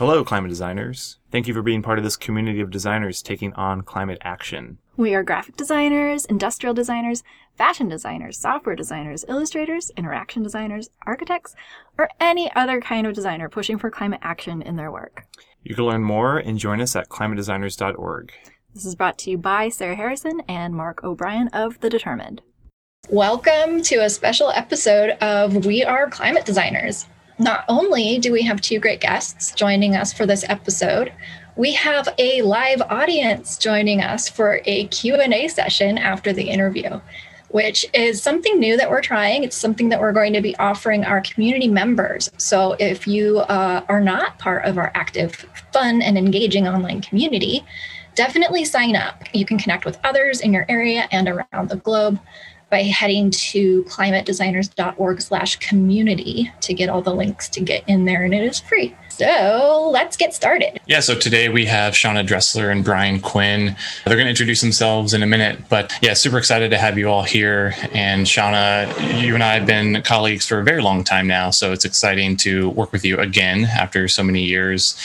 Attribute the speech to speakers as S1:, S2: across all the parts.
S1: Hello, climate designers. Thank you for being part of this community of designers taking on climate action.
S2: We are graphic designers, industrial designers, fashion designers, software designers, illustrators, interaction designers, architects, or any other kind of designer pushing for climate action in their work.
S1: You can learn more and join us at climatedesigners.org.
S2: This is brought to you by Sarah Harrison and Mark O'Brien of The Determined.
S3: Welcome to a special episode of We Are Climate Designers. Not only do we have two great guests joining us for this episode, we have a live audience joining us for a Q&A session after the interview, which is something new that we're trying. It's something that we're going to be offering our community members. So if you uh, are not part of our active, fun, and engaging online community, definitely sign up. You can connect with others in your area and around the globe by heading to climatedesigners.org slash community to get all the links to get in there and it is free. So let's get started.
S4: Yeah so today we have shauna dressler and brian quinn. They're going to introduce themselves in a minute but yeah super excited to have you all here. And shauna you and i have been colleagues for a very long time now so it's exciting to work with you again after so many years.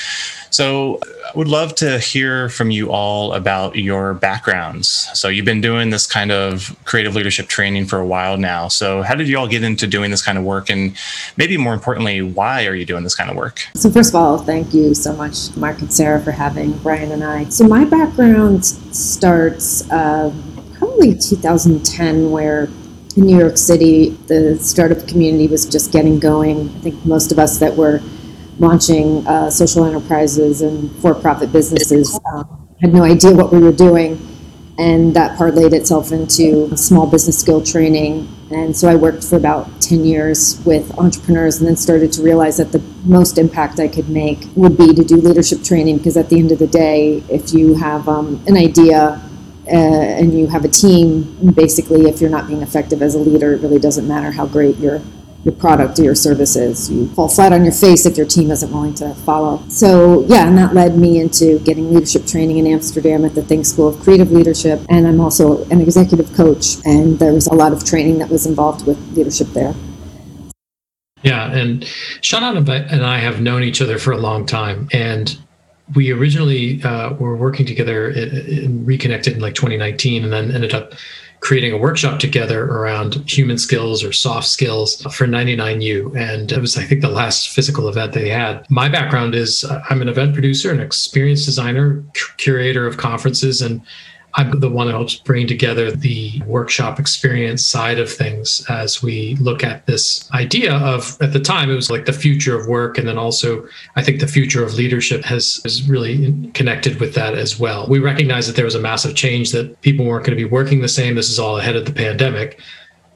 S4: So would love to hear from you all about your backgrounds. So you've been doing this kind of creative leadership training for a while now. So how did you all get into doing this kind of work? And maybe more importantly, why are you doing this kind of work?
S5: So first of all, thank you so much, Mark and Sarah, for having Brian and I. So my background starts uh, probably 2010, where in New York City, the startup community was just getting going. I think most of us that were launching uh, social enterprises and for-profit businesses. Um, had no idea what we were doing, and that parlayed itself into small business skill training. And so I worked for about 10 years with entrepreneurs and then started to realize that the most impact I could make would be to do leadership training because at the end of the day, if you have um, an idea uh, and you have a team, basically, if you're not being effective as a leader, it really doesn't matter how great your your product or your services. You fall flat on your face if your team isn't willing to follow. So, yeah, and that led me into getting leadership training in Amsterdam at the THNK School of Creative Leadership. And I'm also an executive coach, and there was a lot of training that was involved with leadership there.
S6: Yeah, and Shauna and I have known each other for a long time. And we originally uh, were working together and reconnected in like 2019 and then ended up creating a workshop together around human skills or soft skills for 99U. And it was, I think, the last physical event they had. My background is uh, I'm an event producer, an experienced designer, curator of conferences, and I'm the one who helps bring together the workshop experience side of things as we look at this idea of, at the time, it was like the future of work. And then also, I think the future of leadership has, is really connected with that as well. We recognize that there was a massive change that people weren't going to be working the same. This is all ahead of the pandemic.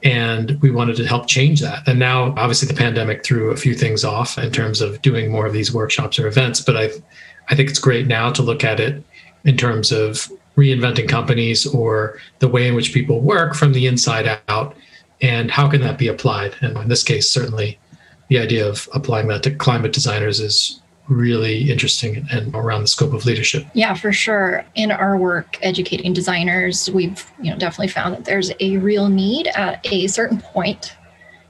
S6: And we wanted to help change that. And now, obviously, the pandemic threw a few things off in terms of doing more of these workshops or events. But I, I think it's great now to look at it in terms of reinventing companies or the way in which people work from the inside out and how can that be applied? And in this case certainly the idea of applying that to climate designers is really interesting and around the scope of leadership.
S3: Yeah for sure. In our work educating designers we've you know definitely found that there's a real need at a certain point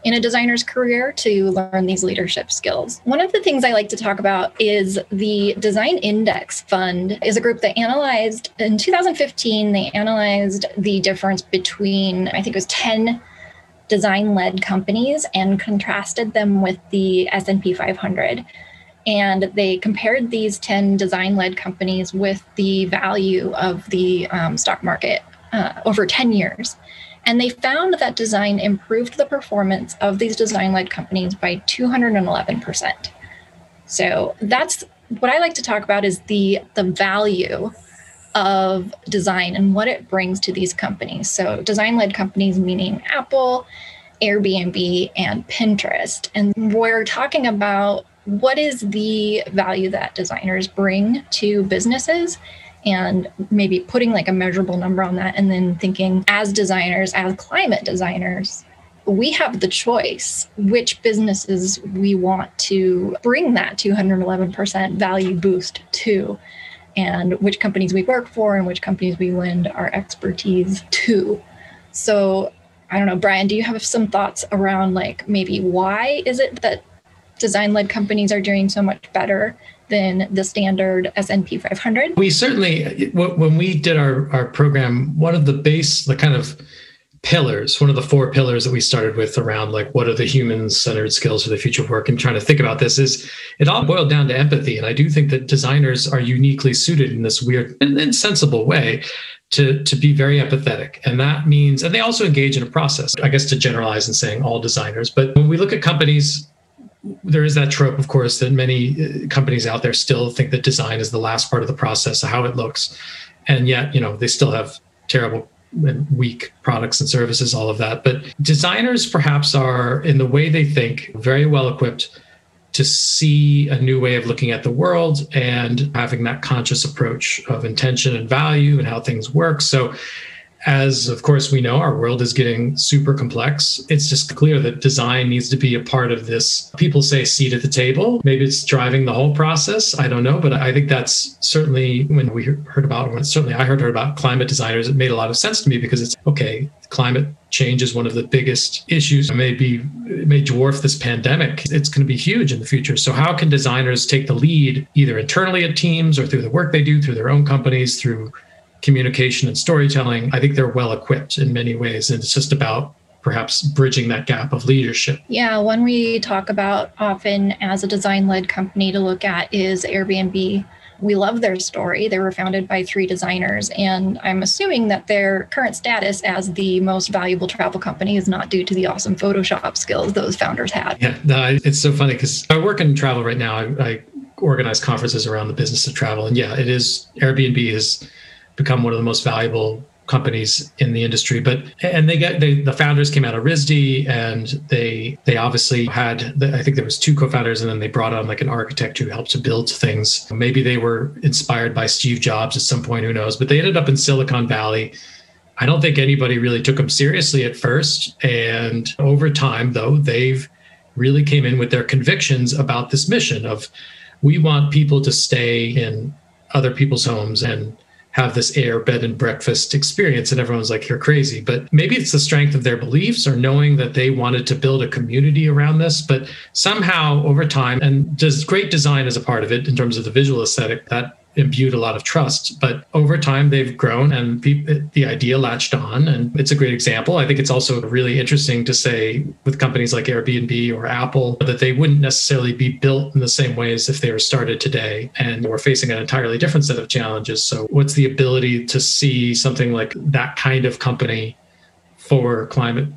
S3: in a designer's career to learn these leadership skills. One of the things I like to talk about is the Design Index Fund is a group that analyzed in 2015 they analyzed the difference between I think it was 10 design-led companies and contrasted them with the S&P 500 and they compared these 10 design-led companies with the value of the um, stock market uh, over 10 years and they found that design improved the performance of these design led companies by 211%. So that's what I like to talk about is the, the value of design and what it brings to these companies. So, design led companies meaning Apple, Airbnb, and Pinterest. And we're talking about what is the value that designers bring to businesses and maybe putting like a measurable number on that and then thinking as designers as climate designers we have the choice which businesses we want to bring that 211% value boost to and which companies we work for and which companies we lend our expertise to. So i don't know brian do you have some thoughts around like maybe why is it that design led companies are doing so much better than the standard S&P 500?
S6: We certainly, when we did our, our program, one of the base, the kind of pillars, one of the four pillars that we started with around like what are the human centered skills for the future of work and trying to think about this is it all boiled down to empathy. And I do think that designers are uniquely suited in this weird and sensible way to, to be very empathetic. And that means, and they also engage in a process, I guess to generalize and saying all designers. But when we look at companies, there is that trope, of course, that many uh, companies out there still think that design is the last part of the process, how it looks. And yet, you know, they still have terrible and weak products and services, all of that. But designers perhaps are, in the way they think, very well equipped to see a new way of looking at the world and having that conscious approach of intention and value and how things work. So as of course we know our world is getting super complex. It's just clear that design needs to be a part of this. People say seat at the table. Maybe it's driving the whole process. I don't know but i think that's certainly when we heard about when certainly i heard about climate designers it made a lot of sense to me because it's okay climate change is one of the biggest issues it may be it may dwarf this pandemic. It's going to be huge in the future. So how can designers take the lead either internally at teams or through the work they do through their own companies through communication and storytelling, I think they're well equipped in many ways. And it's just about perhaps bridging that gap of leadership.
S3: Yeah, one we talk about often as a design led company to look at is Airbnb. We love their story. They were founded by three designers, and I'm assuming that their current status as the most valuable travel company is not due to the awesome Photoshop skills those founders had.
S6: Yeah, no, it's so funny because I work in travel right now. I, I organize conferences around the business of travel, and yeah, it is Airbnb is become one of the most valuable companies in the industry. But and they get they, the founders came out of RISD and they they obviously had the, I think there was two co-founders and then they brought on like an architect who helped to build things. Maybe they were inspired by Steve Jobs at some point who knows? But they ended up in Silicon Valley. I don't think anybody really took them seriously at first. And over time though they've really came in with their convictions about this mission of we want people to stay in other people's homes and have this air bed and breakfast experience and everyone's like you're crazy. But maybe it's the strength of their beliefs or knowing that they wanted to build a community around this but somehow over time and does great design as a part of it in terms of the visual aesthetic that imbued a lot of trust. But over time, they've grown and the idea latched on. And it's a great example. I think it's also really interesting to say with companies like Airbnb or Apple that they wouldn't necessarily be built in the same ways if they were started today. And we're facing an entirely different set of challenges. So, what's the ability to see something like that kind of company for climate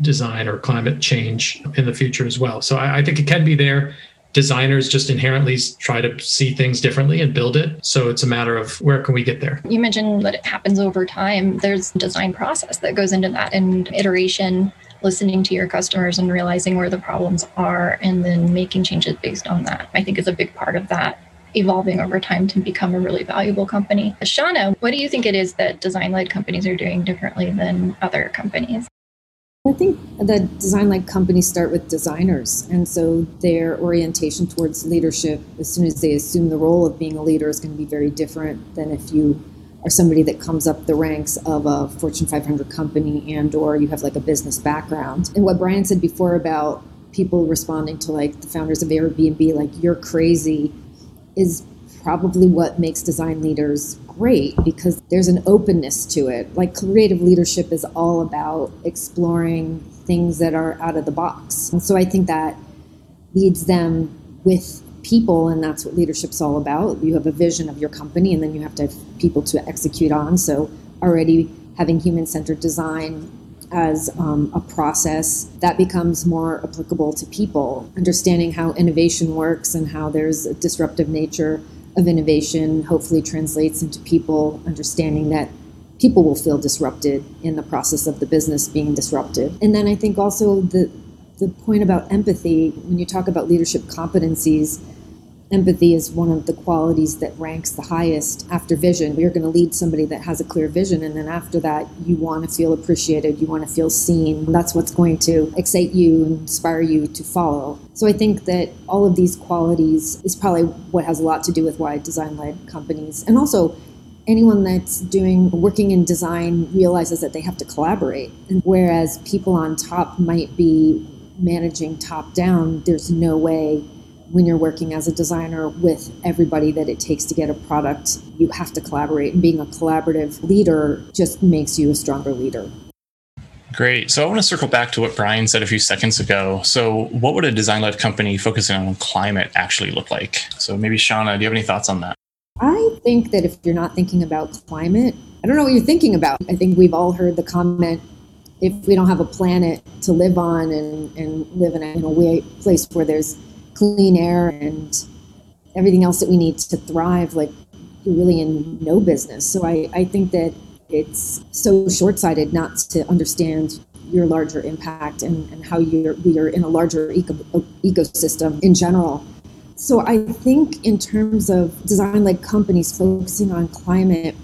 S6: design or climate change in the future as well? So, I, I think it can be there designers just inherently try to see things differently and build it. So it's a matter of where can we get there?
S3: You mentioned that it happens over time. There's design process that goes into that and iteration, listening to your customers and realizing where the problems are and then making changes based on that. I think is a big part of that evolving over time to become a really valuable company. Shauna, what do you think it is that design led companies are doing differently than other companies?
S5: I think that design like companies start with designers. And so their orientation towards leadership, as soon as they assume the role of being a leader, is going to be very different than if you are somebody that comes up the ranks of a Fortune 500 company and or you have like a business background. And what Brian said before about people responding to like the founders of Airbnb, like you're crazy, is probably what makes design leaders great because there's an openness to it. Like creative leadership is all about exploring things that are out of the box. And so I think that leads them with people, and that's what leadership's all about. You have a vision of your company, and then you have to have people to execute on. So already having human centered design as um, a process that becomes more applicable to people, understanding how innovation works and how there's a disruptive nature of innovation hopefully translates into people understanding that people will feel disrupted in the process of the business being disrupted. And then I think also the the point about empathy, when you talk about leadership competencies, empathy is one of the qualities that ranks the highest after vision. You're going to lead somebody that has a clear vision, and then after that, you want to feel appreciated, you want to feel seen. That's what's going to excite you and inspire you to follow. So I think that all of these qualities is probably what has a lot to do with why design led companies and also anyone that's doing working in design realizes that they have to collaborate and whereas people on top might be managing top down, there's no way when you're working as a designer with everybody that it takes to get a product, you have to collaborate. And being a collaborative leader just makes you a stronger leader.
S4: Great. So I want to circle back to what Brian said a few seconds ago. So, what would a design led company focusing on climate actually look like? So, maybe Shauna, do you have any thoughts on that?
S5: I think that if you're not thinking about climate, I don't know what you're thinking about. I think we've all heard the comment if we don't have a planet to live on and, and live in a, in a way, place where there's clean air and everything else that we need to thrive, like you're really in no business. So I, I think that it's so short-sighted not to understand your larger impact and, and how you're we are in a larger eco, ecosystem in general. So I think in terms of design like companies focusing on climate,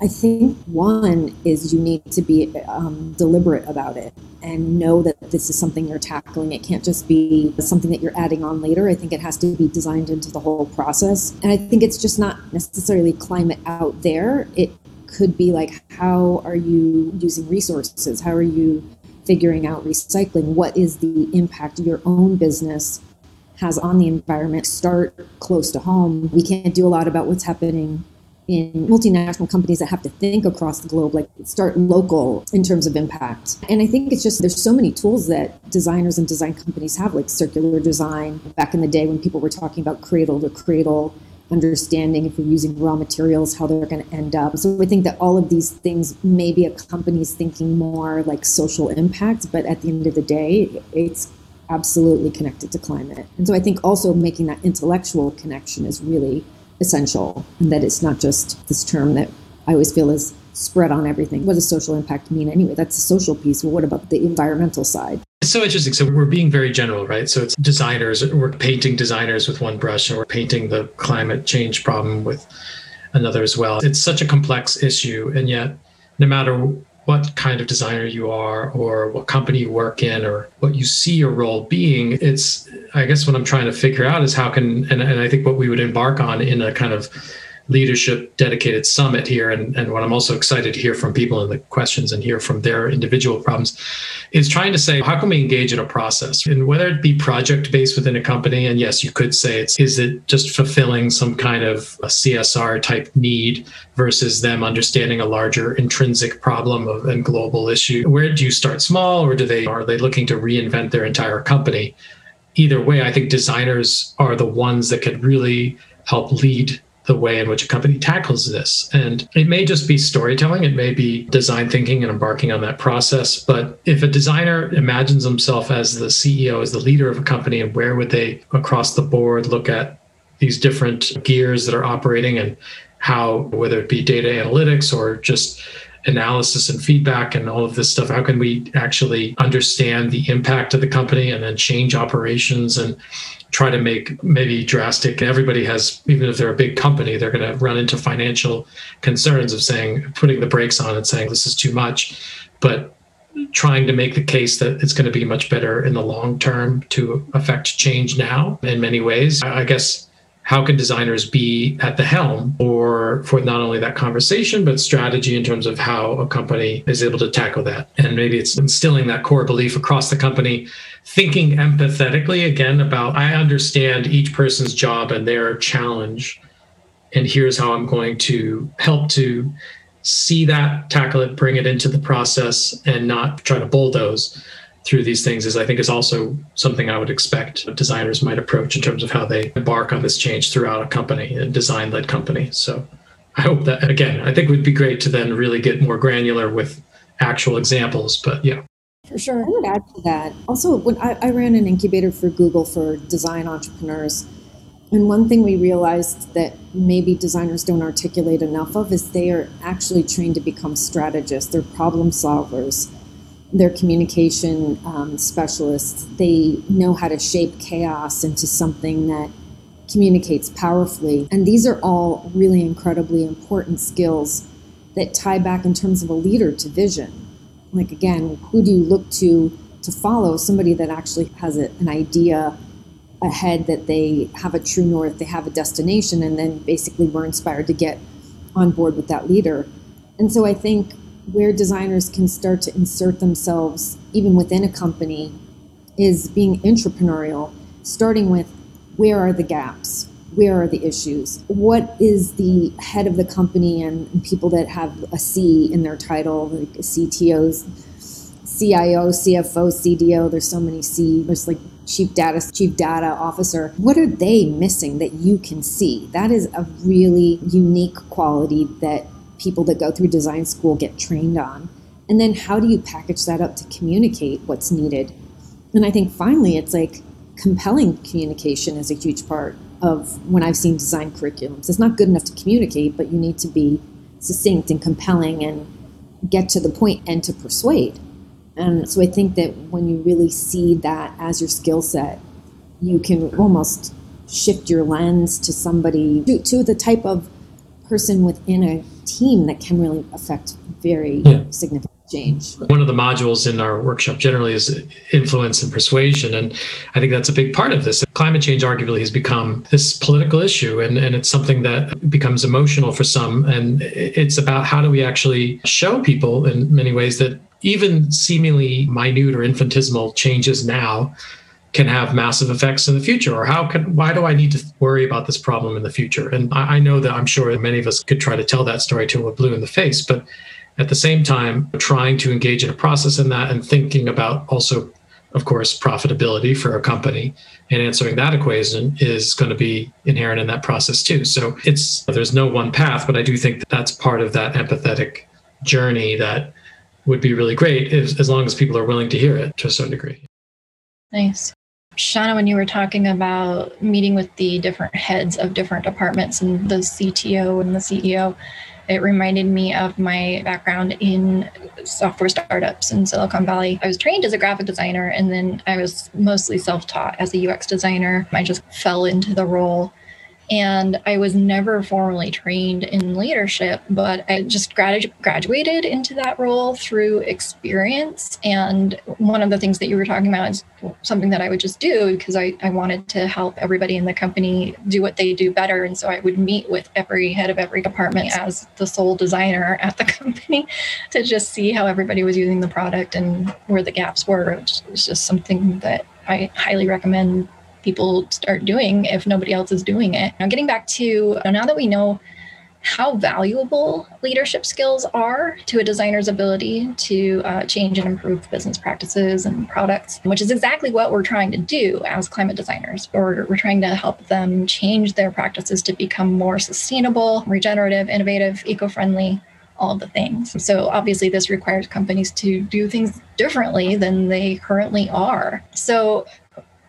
S5: I think one is you need to be um, deliberate about it and know that this is something you're tackling. It can't just be something that you're adding on later. I think it has to be designed into the whole process. And I think it's just not necessarily climate out there. It could be like, how are you using resources? How are you figuring out recycling? What is the impact your own business has on the environment? Start close to home. We can't do a lot about what's happening in multinational companies that have to think across the globe, like start local in terms of impact. And I think it's just there's so many tools that designers and design companies have, like circular design. Back in the day when people were talking about cradle to cradle, understanding if we're using raw materials, how they're going to end up. So I think that all of these things, maybe a company's thinking more like social impact, but at the end of the day, it's absolutely connected to climate. And so I think also making that intellectual connection is really essential and that it's not just this term that I always feel is spread on everything. What does social impact mean anyway? That's the social piece. Well, what about the environmental side?
S6: It's so interesting. So we're being very general, right? So it's designers, we're painting designers with one brush, and we're painting the climate change problem with another as well. It's such a complex issue, and yet, no matter what kind of designer you are or what company you work in or what you see your role being it's i guess what i'm trying to figure out is how can and, and i think what we would embark on in a kind of leadership dedicated summit here and, and what i'm also excited to hear from people in the questions and hear from their individual problems is trying to say how can we engage in a process? And whether it be project based within a company and yes you could say it's is it just fulfilling some kind of a csr type need versus them understanding a larger intrinsic problem of and global issue? Where do you start small or do they are they looking to reinvent their entire company? Either way i think designers are the ones that could really help lead the way in which a company tackles this. And it may just be storytelling, it may be design thinking and embarking on that process. But if a designer imagines himself as the CEO, as the leader of a company, and where would they across the board look at these different gears that are operating and how, whether it be data analytics or just analysis and feedback and all of this stuff how can we actually understand the impact of the company and then change operations and try to make maybe drastic. Everybody has, even if they're a big company, they're going to run into financial concerns of saying, putting the brakes on and saying, this is too much. But trying to make the case that it's going to be much better in the long term to affect change now in many ways. I guess how can designers be at the helm or for not only that conversation but strategy in terms of how a company is able to tackle that? And maybe it's instilling that core belief across the company thinking empathetically again about i understand each person's job and their challenge and here's how i'm going to help to see that tackle it bring it into the process and not try to bulldoze through these things is I think is also something I would expect designers might approach in terms of how they embark on this change throughout a company, a design led company. So I hope that again, I think it would be great to then really get more granular with actual examples. But yeah.
S5: For sure. I would add to that. Also, when I, I ran an incubator for Google for design entrepreneurs, and one thing we realized that maybe designers don't articulate enough of is they are actually trained to become strategists. They're problem solvers their communication um, specialists. They know how to shape chaos into something that communicates powerfully. And these are all really incredibly important skills that tie back in terms of a leader to vision. Like, again, who do you look to to follow? Somebody that actually has a, an idea ahead that they have a true north, they have a destination, and then basically we're inspired to get on board with that leader. And so I think where designers can start to insert themselves even within a company is being entrepreneurial, starting with where are the gaps? Where are the issues? What is the head of the company and people that have a C in their title, like CTOs, CIO, CFO, CDO? There's so many C. There's like chief data chief data officer. What are they missing that you can see? That is a really unique quality that people that go through design school get trained on. And then how do you package that up to communicate what's needed? And I think finally it's like compelling communication is a huge part of when I've seen design curriculums. It's not good enough to communicate, but you need to be succinct and compelling and get to the point and to persuade. And so I think that when you really see that as your skill set, you can almost shift your lens to somebody, to, to the type of person within a team that can really affect very yeah. significant change.
S6: One of the modules in our workshop generally is influence and persuasion. And I think that's a big part of this. Climate change arguably has become this political issue, and, and it's something that becomes emotional for some. And it's about how do we actually show people in many ways that even seemingly minute or infinitesimal changes now can have massive effects in the future or how can why do i need to worry about this problem in the future? And I, I, know that i'm sure many of us could try to tell that story to a blue in the face but at the same time trying to engage in a process in that and thinking about also of course profitability for a company and answering that equation is going to be inherent in that process too. So it's there's no one path but i do think that that's part of that empathetic journey that would be really great if, as long as people are willing to hear it to a certain degree
S3: nice Shauna, when you were talking about meeting with the different heads of different departments and the CTO and the CEO, it reminded me of my background in software startups in Silicon Valley. I was trained as a graphic designer and then I was mostly self taught as a UX designer. I just fell into the role and I was never formally trained in leadership, but I just gradu- graduated into that role through experience. And one of the things that you were talking about is something that I would just do because I, I wanted to help everybody in the company do what they do better. And so I would meet with every head of every department as the sole designer at the company to just see how everybody was using the product and where the gaps were. It's just something that I highly recommend people start doing if nobody else is doing it. Now, getting back to now that we know how valuable leadership skills are to a designer's ability to uh, change and improve business practices and products, which is exactly what we're trying to do as climate designers. Or we're trying to help them change their practices to become more sustainable, regenerative, innovative, eco friendly. All the things. So, obviously, this requires companies to do things differently than they currently are. So,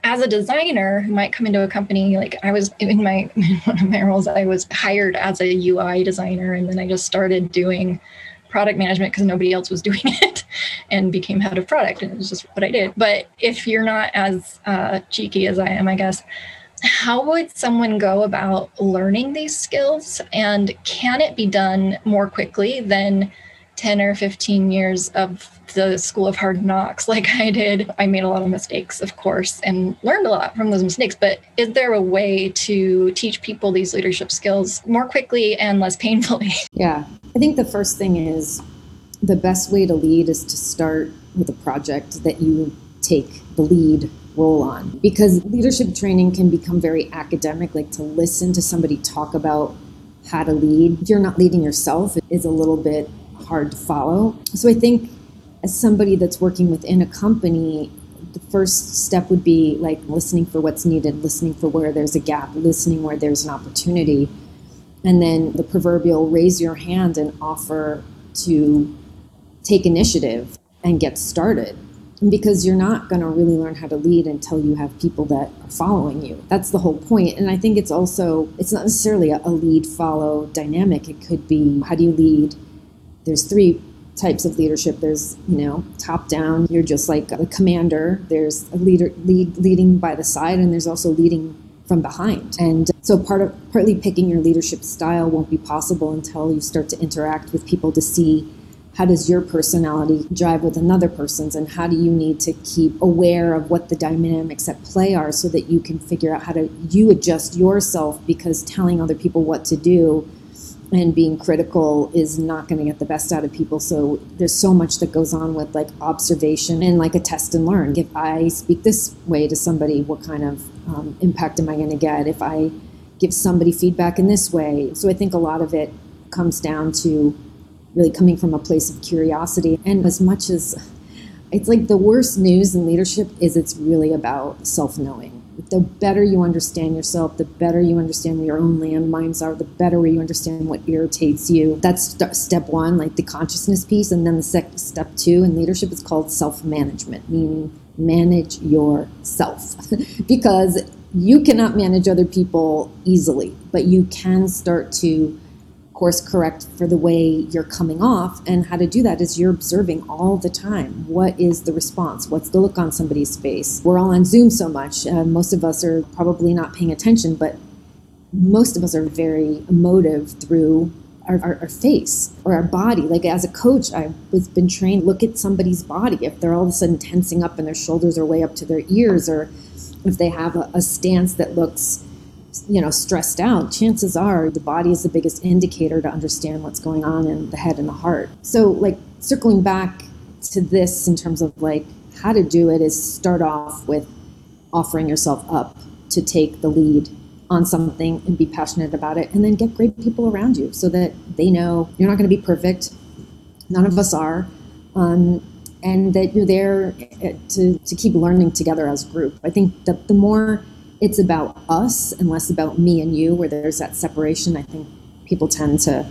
S3: as a designer who might come into a company like i was in my one of my roles i was hired as a ui designer and then i just started doing product management because nobody else was doing it and became head of product and it was just what i did. But if you're not as uh, cheeky as i am i guess how would someone go about learning these skills? And can it be done more quickly than 10 or 15 years of the school of hard knocks like I did. I made a lot of mistakes, of course, and learned a lot from those mistakes. But is there a way to teach people these leadership skills more quickly and less painfully?
S5: Yeah. I think the first thing is the best way to lead is to start with a project that you take the lead role on. Because leadership training can become very academic, like to listen to somebody talk about how to lead. If you're not leading yourself, is a little bit hard to follow. So I think as somebody that's working within a company, the first step would be like listening for what's needed, listening for where there's a gap, listening where there's an opportunity, and then the proverbial raise your hand and offer to take initiative and get started. Because you're not going to really learn how to lead until you have people that are following you. That's the whole point. And I think it's also, it's not necessarily a lead follow dynamic. It could be how do you lead? There's three types of leadership. There's, you know, top down, you're just like a commander. There's a leader lead, leading by the side, and there's also leading from behind. And so part of partly picking your leadership style won't be possible until you start to interact with people to see how does your personality drive with another person's and how do you need to keep aware of what the dynamics at play are so that you can figure out how to you adjust yourself because telling other people what to do and being critical is not going to get the best out of people. So there's so much that goes on with like observation and like a test and learn. If I speak this way to somebody, what kind of um, impact am I going to get? If I give somebody feedback in this way. So I think a lot of it comes down to really coming from a place of curiosity. And as much as it's like the worst news in leadership is it's really about self knowing the better you understand yourself, the better you understand where your own landmines are, the better you understand what irritates you. That's st- step one, like the consciousness piece. And then the sec- step two in leadership is called self management, meaning manage yourself. because you cannot manage other people easily, but you can start to course correct for the way you're coming off. And how to do that is you're observing all the time. What is the response? What's the look on somebody's face? We're all on Zoom so much. Uh, most of us are probably not paying attention, but most of us are very emotive through our, our, our, face or our body. Like as a coach, I've been trained look at somebody's body. If they're all of a sudden tensing up and their shoulders are way up to their ears, or if they have a, a stance that looks you know stressed out chances are the body is the biggest indicator to understand what's going on in the head and the heart. So like circling back to this in terms of like how to do it is start off with offering yourself up to take the lead on something and be passionate about it and then get great people around you so that they know you're not going to be perfect. None of us are um, and that you're there eh, to, to keep learning together as a group. I think that the more it's about us and less about me and you, where there's that separation, I think people tend to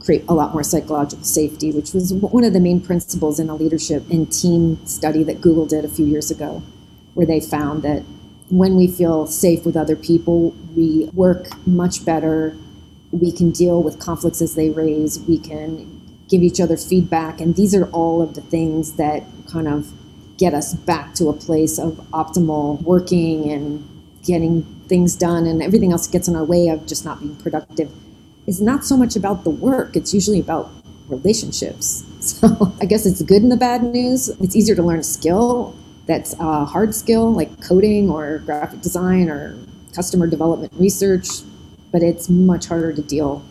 S5: create a lot more psychological safety, which was one of the main principles in a leadership and team study that Google did a few years ago, where they found that when we feel safe with other people, we work much better. We can deal with conflicts as they raise. We can give each other feedback. And these are all of the things that kind of get us back to a place of optimal working and getting things done and everything else gets in our way of just not being productive is not so much about the work. It's usually about relationships. So I guess it's good in the bad news. It's easier to learn a skill that's a hard skill like coding or graphic design or customer development research, but it's much harder to deal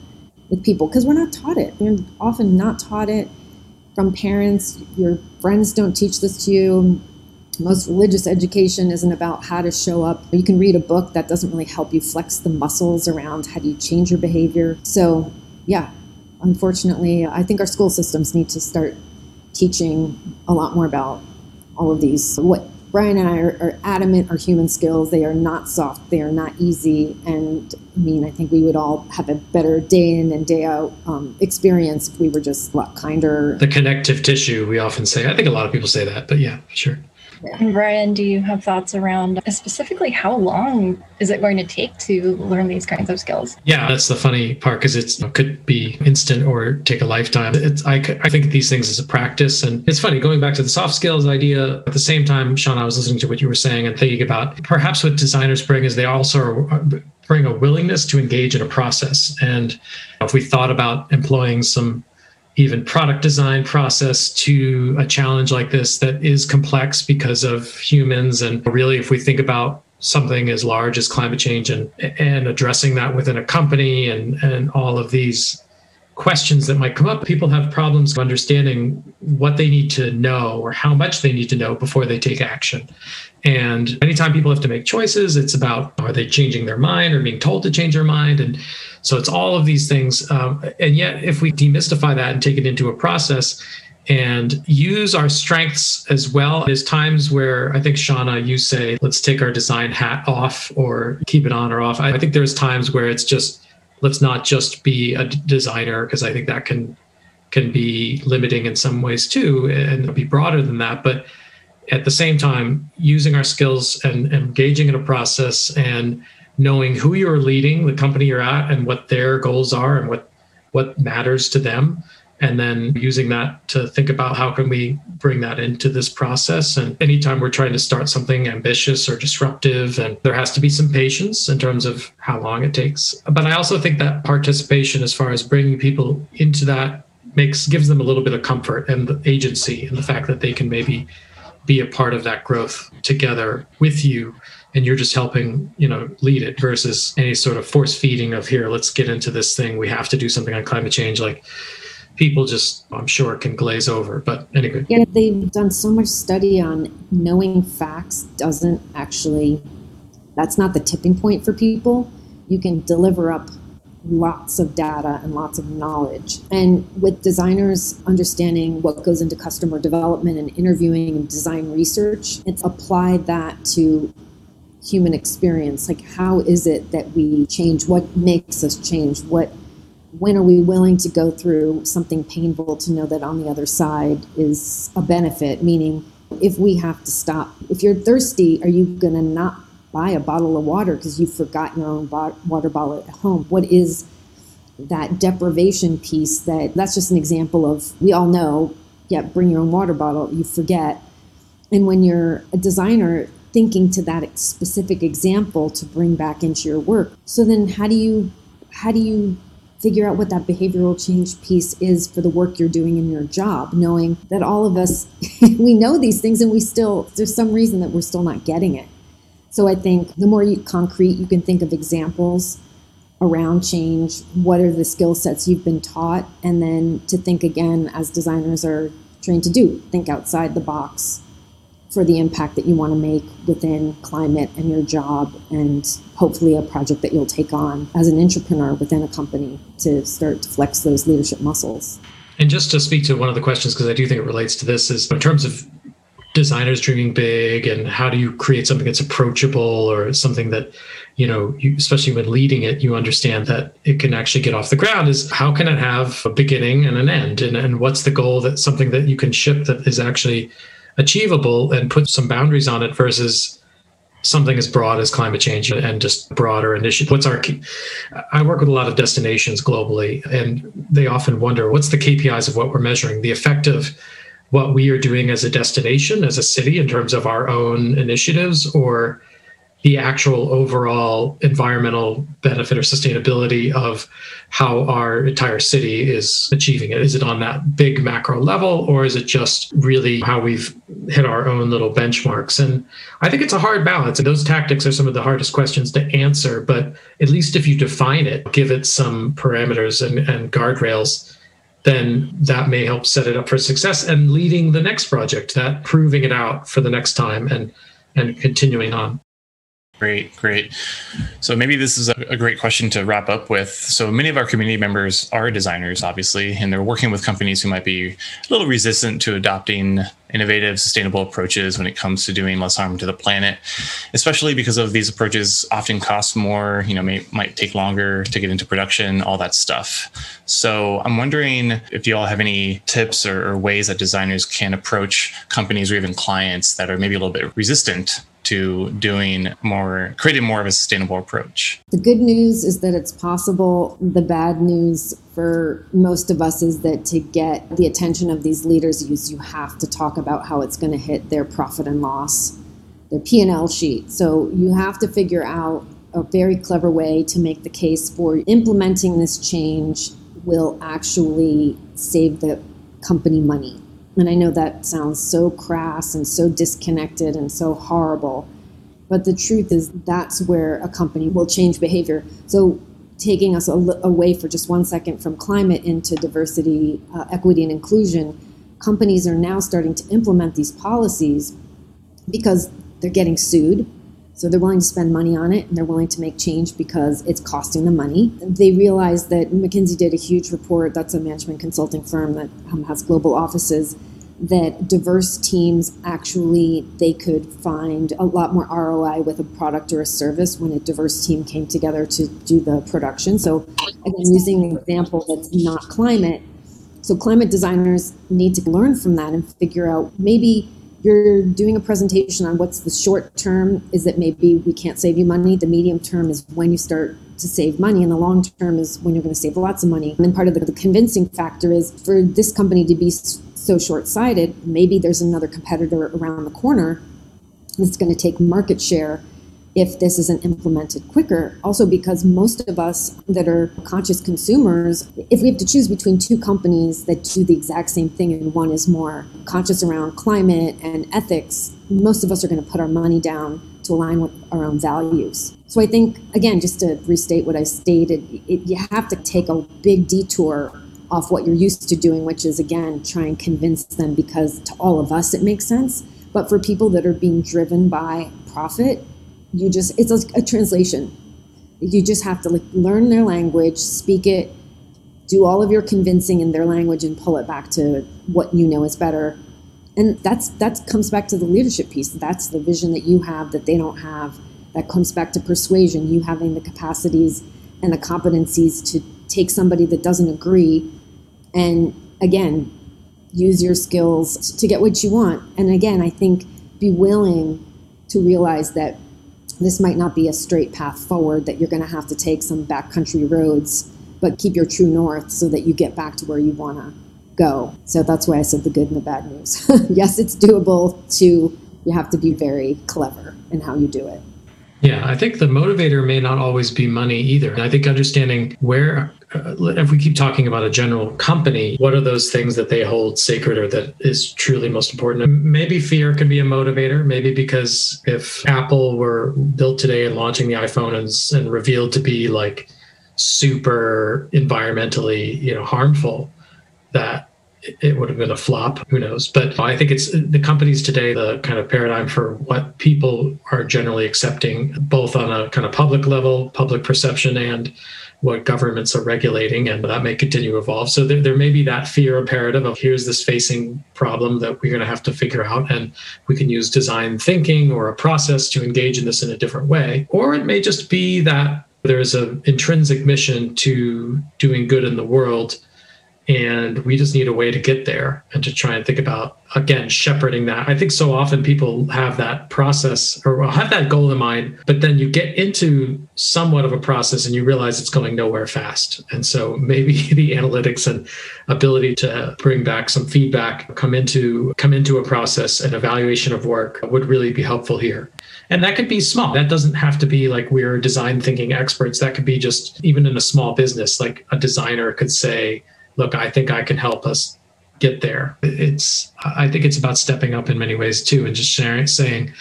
S5: with people because we're not taught it. We're often not taught it from parents. Your friends don't teach this to you most religious education isn't about how to show up. You can read a book that doesn't really help you flex the muscles around how do you change your behavior. So, yeah, unfortunately, I think our school systems need to start teaching a lot more about all of these. What Brian and I are, are adamant are human skills. They are not soft, they are not easy. And I mean, I think we would all have a better day in and day out um, experience if we were just a lot kinder.
S6: The connective tissue, we often say. I think a lot of people say that, but yeah, sure.
S3: Brian, do you have thoughts around uh, specifically how long is it going to take to learn these kinds of skills?
S6: Yeah, that's the funny part because it could be instant or take a lifetime. It's, I, I think these things as a practice. And it's funny going back to the soft skills idea. At the same time, Shauna, I was listening to what you were saying and thinking about perhaps what designers bring is they also uh, bring a willingness to engage in a process. And if we thought about employing some even product design process to a challenge like this that is complex because of humans. And really if we think about something as large as climate change and and addressing that within a company and and all of these questions that might come up people have problems understanding what they need to know or how much they need to know before they take action and anytime people have to make choices it's about are they changing their mind or being told to change their mind and so it's all of these things. Um, and yet, if we demystify that and take it into a process and use our strengths as well, there's times where I think, Shauna, you say, let's take our design hat off or keep it on or off. I think there's times where it's just, let's not just be a designer, because I think that can can be limiting in some ways too and be broader than that. But at the same time using our skills and, and engaging in a process and knowing who you're leading, the company you're at, and what their goals are and what what matters to them and then using that to think about how can we bring that into this process. And anytime we're trying to start something ambitious or disruptive and there has to be some patience in terms of how long it takes. But i also think that participation as far as bringing people into that makes gives them a little bit of comfort and the agency and the fact that they can maybe be a part of that growth together with you and you're just helping you know lead it versus any sort of force feeding of here let's get into this thing. We have to do something on climate change. Like people just i'm sure can glaze over but anyway
S5: yeah they've done so much study on knowing facts doesn't actually that's not the tipping point for people you can deliver up lots of data and lots of knowledge. And with designers understanding what goes into customer development and interviewing and design research, it's applied that to human experience. Like, how is it that we change? What makes us change? What when are we willing to go through something painful to know that on the other side is a benefit? Meaning, if we have to stop, if you're thirsty, are you going to not buy a bottle of water because you forgot your own water bottle at home. What is that deprivation piece that that's just an example of we all know, yeah, bring your own water bottle, you forget. And when you're a designer thinking to that specific example to bring back into your work. So then how do you how do you figure out what that behavioral change piece is for the work you're doing in your job, knowing that all of us we know these things and we still there's some reason that we're still not getting it. So I think the more you, concrete you can think of examples around change, what are the skill sets you've been taught, and then to think again as designers are trained to do, think outside the box for the impact that you want to make within climate and your job and hopefully a project that you'll take on as an entrepreneur within a company to start to flex those leadership muscles.
S6: And just to speak to one of the questions, because I do think it relates to this, is in terms of designers dreaming big and how do you create something that's approachable or something that you know you, especially when leading it you understand that it can actually get off the ground is how can it have a beginning and an end and, and what's the goal that something that you can ship that is actually achievable and put some boundaries on it versus something as broad as climate change and just broader initiative. What's our key? I work with a lot of destinations globally, and they often wonder what's the KPIs of what we're measuring, the effect of what we are doing as a destination, as a city, in terms of our own initiatives, or the actual overall environmental benefit or sustainability of how our entire city is achieving it. Is it on that big macro level, or is it just really how we've hit our own little benchmarks? And I think it's a hard balance. And those tactics are some of the hardest questions to answer. But at least if you define it, give it some parameters and, and guardrails then that may help set it up for success and leading the next project that proving it out for the next time and and continuing on
S4: Great, great. So maybe this is a, great question to wrap up with. So many of our community members are designers, obviously, and they're working with companies who might be a little resistant to adopting innovative, sustainable approaches when it comes to doing less harm to the planet, especially because of these approaches often cost more, you know, may, might take longer to get into production, all that stuff. So I'm wondering if you all have any tips or, or ways that designers can approach companies or even clients that are maybe a little bit resistant to doing more, creating more of a sustainable approach.
S5: The good news is that it's possible. The bad news for most of us is that to get the attention of these leaders, you have to talk about how it's going to hit their profit and loss, their P&L sheet. So you have to figure out a very clever way to make the case for implementing this change will actually save the company money and I know that sounds so crass and so disconnected and so horrible. But the truth is, that's where a company will change behavior. So, taking us away for just one second from climate into diversity, uh, equity, and inclusion, companies are now starting to implement these policies because they're getting sued. So they're willing to spend money on it and they're willing to make change because it's costing them money. They realized that McKinsey did a huge report, that's a management consulting firm that um, has global offices, that diverse teams actually they could find a lot more ROI with a product or a service when a diverse team came together to do the production. So again, using an example that's not climate. So climate designers need to learn from that and figure out maybe you're doing a presentation on what's the short term is that maybe we can't save you money. The medium term is when you start to save money, and the long term is when you're going to save lots of money. And then part of the, the convincing factor is for this company to be so short sighted, maybe there's another competitor around the corner that's going to take market share if this isn't implemented quicker. Also, because most of us that are conscious consumers, if we have to choose between two companies that do the exact same thing and one is more conscious around climate and ethics, most of us are going to put our money down to align with our own values. So I think, again, just to restate what I stated, it, you have to take a big detour off what you're used to doing, which is, again, try and convince them because to all of us it makes sense. But for people that are being driven by profit, you just, it's a, a translation. You just have to like learn their language, speak it, do all of your convincing in their language and pull it back to what you know is better. And that's that comes back to the leadership piece. That's the vision that you have that they don't have. That comes back to persuasion you having the capacities and the competencies to take somebody that doesn't agree and again use your skills to get what you want. And again i think be willing to realize that this might not be a straight path forward that you're going to have to take some backcountry roads but keep your true north so that you get back to where you want to go. So that's why I said the good and the bad news. yes, it's doable to you have to be very clever in how you do it.
S6: Yeah, I think the motivator may not always be money either. I think understanding where, uh, if we keep talking about a general company, what are those things that they hold sacred or that is truly most important? Maybe fear could be a motivator. Maybe because if Apple were built today and launching the iPhone and, and revealed to be like super environmentally, you know, harmful, that it would have been a flop. Who knows? But I think it's the companies today, the kind of paradigm for what people are generally accepting, both on a kind of public level, public perception, and what governments are regulating. And that may continue to evolve. So there, there may be that fear imperative of here's this facing problem that we're going to have to figure out. And we can use design thinking or a process to engage in this in a different way. Or it may just be that there's an intrinsic mission to doing good in the world and we just need a way to get there and to try and think about again shepherding that. I think so often people have that process or have that goal in mind but then you get into somewhat of a process and you realize it's going nowhere fast. And so maybe the analytics and ability to bring back some feedback come into come into a process and evaluation of work would really be helpful here. And that could be small. That doesn't have to be like we're design thinking experts. That could be just even in a small business like a designer could say look, I think I can help us get there. It's I think it's about stepping up in many ways too, and just sharing, saying,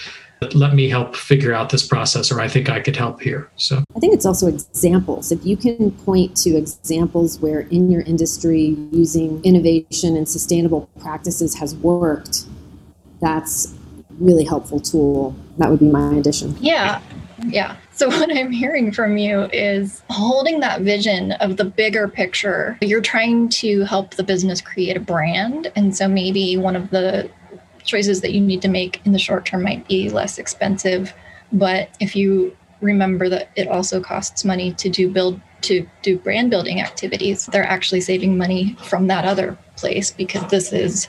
S6: let me help figure out this process, or I think I could help here. So
S5: I think it's also examples. If you can point to examples where in your industry using innovation and sustainable practices has worked, that's really helpful tool. That would be my addition.
S3: Yeah. Yeah. So, what I'm hearing from you is holding that vision of the bigger picture. You're trying to help the business create a brand. And so, maybe one of the choices that you need to make in the short term might be less expensive. But if you remember that it also costs money to do build to do brand building activities, they're actually saving money from that other place because this is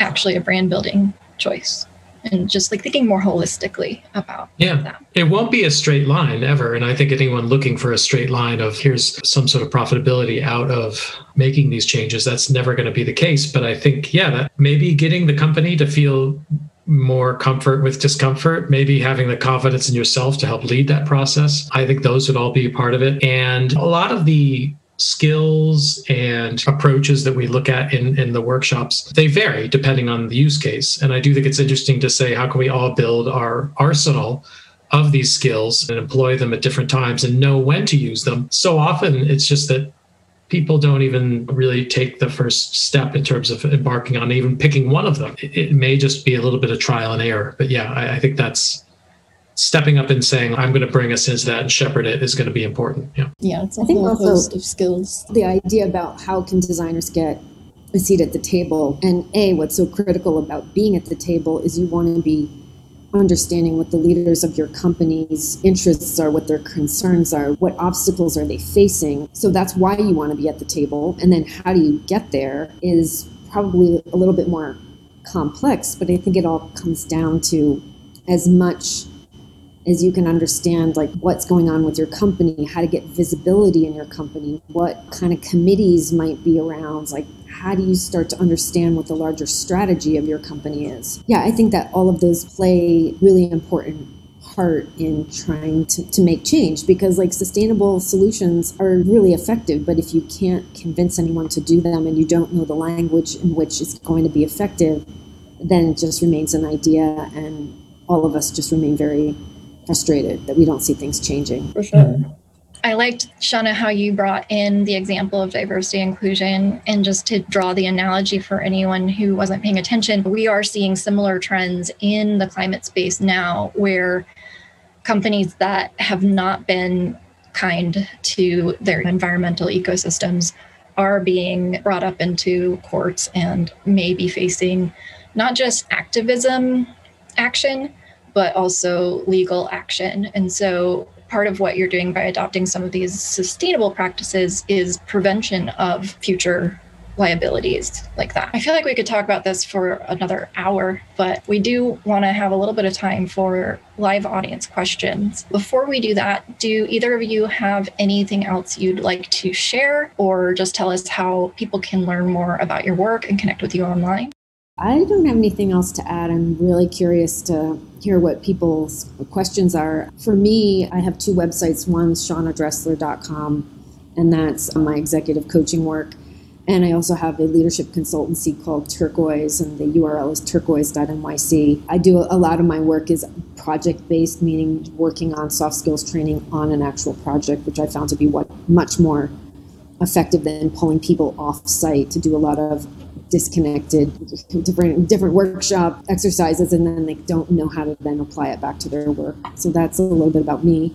S3: actually a brand building choice and just like thinking more holistically about
S6: yeah
S3: that.
S6: it won't be a straight line ever and i think anyone looking for a straight line of here's some sort of profitability out of making these changes that's never going to be the case but i think yeah that maybe getting the company to feel more comfort with discomfort, maybe having the confidence in yourself to help lead that process. I think those would all be part of it. And a lot of the skills and approaches that we look at in, in the workshops. They vary depending on the use case. And i do think it's interesting to say how can we all build our arsenal of these skills and employ them at different times and know when to use them? So often it's just that people don't even really take the first step in terms of embarking on even picking one of them. It, it may just be a little bit of trial and error but yeah I, I think that's stepping up and saying, I'm going to bring us into that and shepherd it is going to be important. Yeah.
S3: Yeah. It's a I think whole also host of skills.
S5: The idea about how can designers get a seat at the table and A, what's so critical about being at the table is you want to be understanding what the leaders of your company's interests are, what their concerns are, what obstacles are they facing. So that's why you want to be at the table. And then how do you get there is probably a little bit more complex, but I think it all comes down to as much is you can understand like what's going on with your company, how to get visibility in your company, what kind of committees might be around, like how do you start to understand what the larger strategy of your company is? Yeah, I think that all of those play really important part in trying to, to make change because like sustainable solutions are really effective but if you can't convince anyone to do them and you don't know the language in which it's going to be effective then it just remains an idea and all of us just remain very frustrated that we don't see things changing.
S3: For sure. Mm-hmm. I liked, Shauna, how you brought in the example of diversity inclusion. And just to draw the analogy for anyone who wasn't paying attention, we are seeing similar trends in the climate space now where companies that have not been kind to their environmental ecosystems are being brought up into courts and may be facing not just activism action, but also legal action. And so part of what you're doing by adopting some of these sustainable practices is prevention of future liabilities like that. I feel like we could talk about this for another hour, but we do want to have a little bit of time for live audience questions. Before we do that, do either of you have anything else you'd like to share or just tell us how people can learn more about your work and connect with you online?
S5: I don't have anything else to add. I'm really curious to hear what people's questions are. For me, I have two websites. One's shaunadressler.com, and that's my executive coaching work. And I also have a leadership consultancy called Turquoise, and the URL is turquoise.nyc. I do a lot of my work is project based, meaning working on soft skills training on an actual project, which I found to be what much more effective than pulling people off site to do a lot of disconnected different different workshop exercises and then they don't know how to then apply it back to their work. So that's a little bit about me.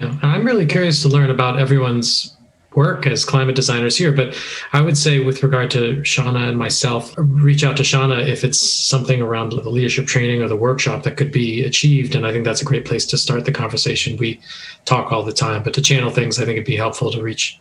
S6: Yeah i'm really curious to learn about everyone's work as climate designers here but i would say with regard to shauna and myself reach out to shauna if it's something around the leadership training or the workshop that could be achieved and i think that's a great place to start the conversation. We talk all the time but to channel things i think it'd be helpful to reach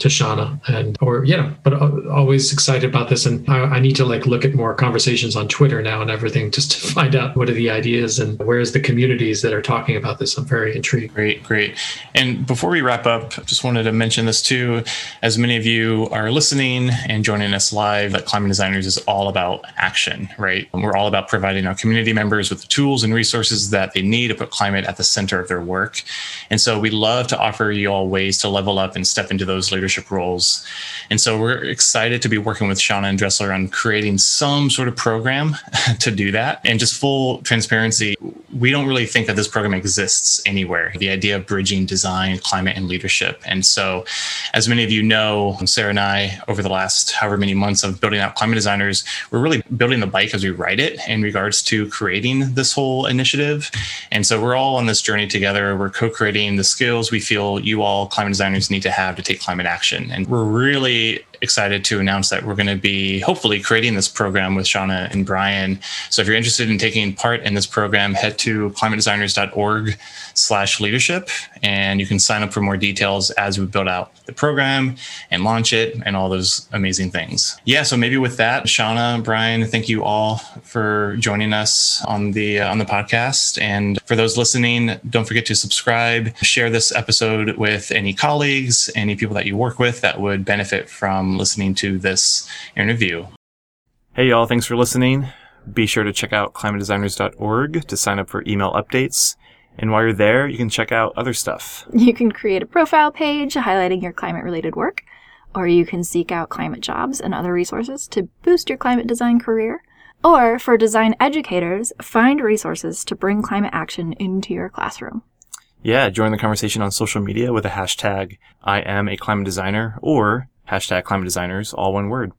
S6: to Shauna and or yeah, but always excited about this and I, I, need to like look at more conversations on Twitter now and everything just to find out what are the ideas and where's the communities that are talking about this. I'm very intrigued.
S4: Great, great. And before we wrap up, just wanted to mention this too. As many of you are listening and joining us live, that Climate Designers is all about action, right? And we're all about providing our community members with the tools and resources that they need to put climate at the center of their work. And so we love to offer you all ways to level up and step into those leadership leadership roles. And so we're excited to be working with Shauna and Dressler on creating some sort of program to do that. And just full transparency, we don't really think that this program exists anywhere. The idea of bridging design, climate, and leadership. And so, as many of you know, Sarah and I, over the last however many months of building out climate designers, we're really building the bike as we ride it in regards to creating this whole initiative. And so, we're all on this journey together. We're co creating the skills we feel you all climate designers need to have to take climate action. And we're really excited to announce that we're going to be hopefully creating this program with Shauna and Brian. So if you're interested in taking part in this program, head to climatedesigners.org slash leadership and you can sign up for more details as we build out the program and launch it and all those amazing things. Yeah, so maybe with that, Shauna, Brian, thank you all for joining us on the uh, on the podcast. And for those listening, don't forget to subscribe, share this episode with any colleagues, any people that you work with that would benefit from listening to this interview.
S1: Hey, y'all. Thanks for listening. Be sure to check out climatedesigners.org to sign up for email updates. And while you're there, you can check out other stuff.
S2: You can create a profile page highlighting your climate related work, or you can seek out climate jobs and other resources to boost your climate design career. Or for design educators, find resources to bring climate action into your classroom.
S1: Yeah, join the conversation on social media with the hashtag I am a climate designer or hashtag climate designers, all one word.